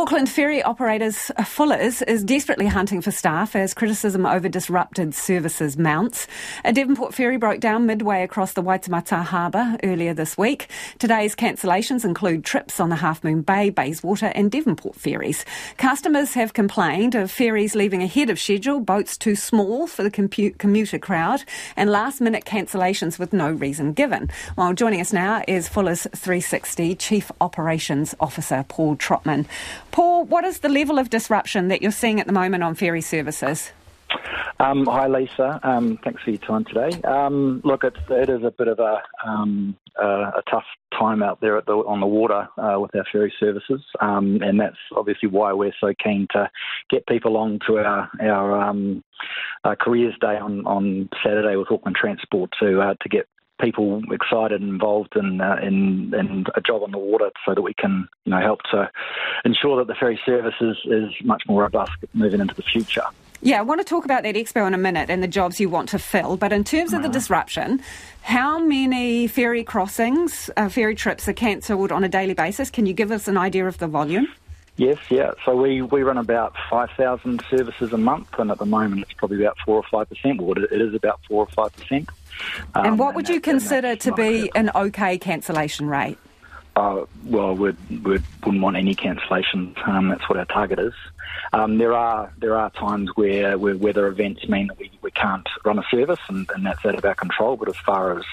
Auckland ferry operators Fuller's is desperately hunting for staff as criticism over disrupted services mounts. A Devonport ferry broke down midway across the Waitemata Harbour earlier this week. Today's cancellations include trips on the Half Moon Bay, Bayswater and Devonport ferries. Customers have complained of ferries leaving ahead of schedule, boats too small for the commuter crowd and last minute cancellations with no reason given. While joining us now is Fuller's 360 Chief Operations Officer Paul Trotman. Paul, what is the level of disruption that you're seeing at the moment on ferry services? Um, hi, Lisa. Um, thanks for your time today. Um, look, it's, it is a bit of a, um, uh, a tough time out there the, on the water uh, with our ferry services, um, and that's obviously why we're so keen to get people along to our, our, um, our careers day on, on Saturday with Auckland Transport to uh, to get people excited and involved in, uh, in, in a job on the water so that we can you know help to ensure that the ferry service is, is much more robust moving into the future. Yeah, I want to talk about that expo in a minute and the jobs you want to fill. But in terms of the uh-huh. disruption, how many ferry crossings, uh, ferry trips are cancelled on a daily basis? Can you give us an idea of the volume? Yes, yeah. So we, we run about 5,000 services a month, and at the moment it's probably about 4 or 5%. Well, it is about 4 or 5%. Um, and what would and you consider to be an okay cancellation rate? Uh, well, we would wouldn't want any cancellations. Um, that's what our target is. Um, there are there are times where, where weather events mean that we, we can't run a service, and, and that's out of our control. But as far as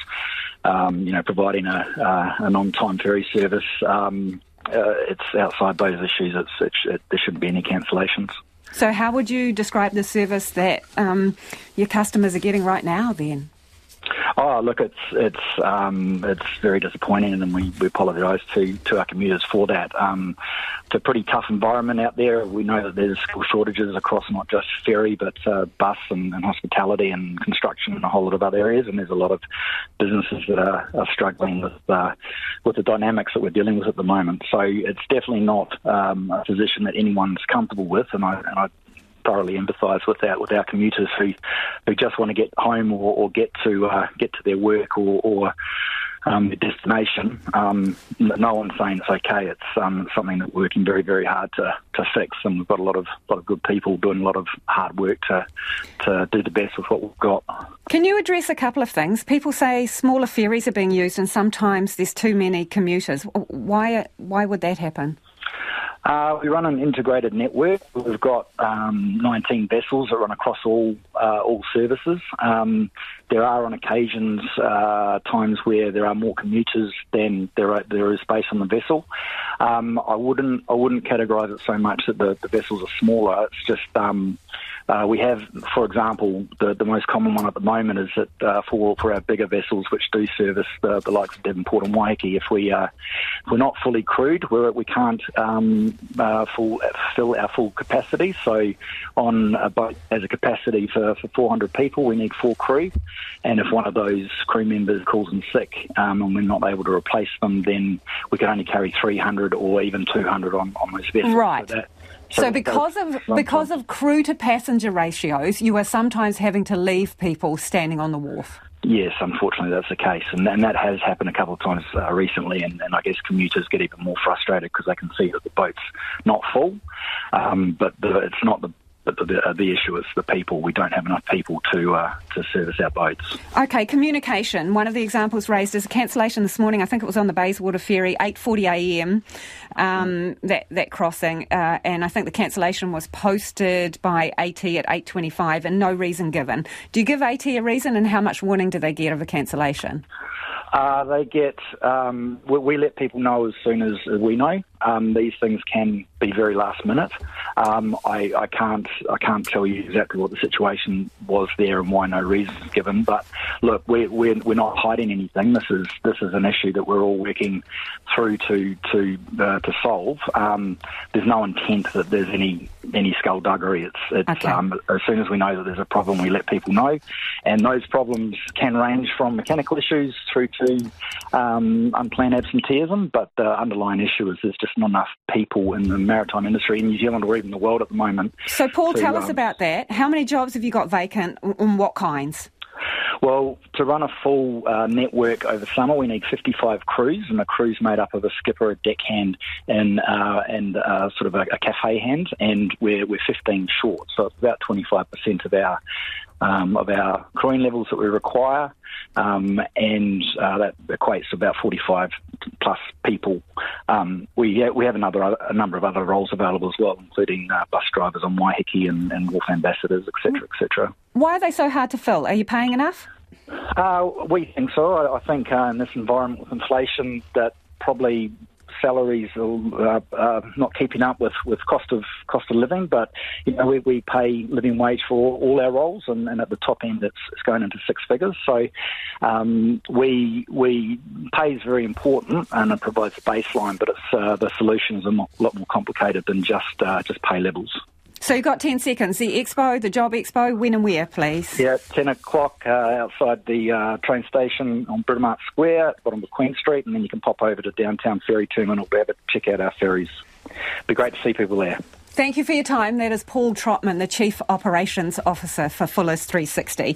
um, you know, providing a, uh, an on-time ferry service, um, uh, it's outside those issues. It's, it, there shouldn't be any cancellations. So, how would you describe the service that um, your customers are getting right now? Then. Oh, look, it's it's um, it's very disappointing, and we, we apologise to, to our commuters for that. Um, it's a pretty tough environment out there. We know that there's shortages across not just ferry, but uh, bus and, and, hospitality and construction and a whole lot of other areas. And there's a lot of businesses that are, are struggling with uh, with the dynamics that we're dealing with at the moment. So it's definitely not um, a position that anyone's comfortable with, and I and I thoroughly empathise with our with our commuters who who just want to get home or, or get to uh, get to their work or, or um, their destination. Um, no one's saying it's okay. It's um, something that we're working very very hard to, to fix, and we've got a lot of lot of good people doing a lot of hard work to to do the best with what we've got. Can you address a couple of things? People say smaller ferries are being used, and sometimes there's too many commuters. Why why would that happen? Uh, we run an integrated network. We've got um, 19 vessels that run across all uh, all services. Um, there are on occasions uh, times where there are more commuters than there are, there is space on the vessel. Um, I wouldn't I wouldn't categorise it so much that the, the vessels are smaller. It's just um, uh, we have, for example, the, the most common one at the moment is that uh, for for our bigger vessels, which do service the, the likes of Devonport and Waiheke, if we uh, if we're not fully crewed, we're, we can't um, uh, full, fill our full capacity. So, on a boat as a capacity for, for 400 people, we need four crew, and if one of those crew members calls in sick um, and we're not able to replace them, then we can only carry 300 or even 200 on, on those vessels. Right. So that, so, because of because of crew to passenger ratios, you are sometimes having to leave people standing on the wharf. Yes, unfortunately, that's the case, and, and that has happened a couple of times uh, recently. And, and, I guess commuters get even more frustrated because they can see that the boat's not full, um, but the, it's not the but the, the, issue is the people. We don't have enough people to uh, to service our boats. Okay, communication. One of the examples raised is a cancellation this morning. I think it was on the Bayswater ferry, 8:40 a.m. Um, that that crossing, uh, and I think the cancellation was posted by AT at 8:25, and no reason given. Do you give AT a reason, and how much warning do they get of a cancellation? Uh, they get, um, we, we, let people know as soon as we know. Um, these things can be very last minute. Um, I, I, can't I can't tell you exactly what the situation was there and why no reason is given. But look, we're, we're, we're not hiding anything. This is this is an issue that we're all working through to to uh, to solve. Um, there's no intent that there's any any skullduggery. It's it's okay. Um, as soon as we know that there's a problem, we let people know, and those problems can range from mechanical issues through to um, unplanned absenteeism. But the underlying issue is there's just not enough people in the maritime industry in New Zealand or even the world at the moment. So, Paul, to, tell um, us about that. How many jobs have you got vacant and what kinds? Well, to run a full uh, network over summer, we need 55 crews, and a crew's made up of a skipper, a deckhand, and uh, and uh, sort of a, a, cafe hand, and we're we're 15 short, so it's about 25% of our um, of our crewing levels that we require, um, and uh, that equates to about 45 plus people. Um, we we have another a number of other roles available as well, including uh, bus drivers on Waiheke and, and wharf ambassadors, etc., etc. Why are they so hard to fill? Are you paying enough? Uh, we think so. I, I think uh, in this environment with inflation, that probably salaries are uh, not keeping up with, with cost of cost of living. But you know, we, we pay living wage for all our roles, and, and at the top end, it's, it's going into six figures. So um, we we pay is very important, and it provides a baseline. But it's uh, the solutions are a lot more complicated than just uh, just pay levels. So you've got 10 seconds. The expo, the job expo, when and where, please? Yeah, 10 o'clock uh, outside the uh, train station on Britomart Square, bottom of Queen Street, and then you can pop over to downtown ferry terminal to check out our ferries. Be great to see people there. Thank you for your time. That is Paul Trotman, the Chief Operations Officer for Fuller's 360.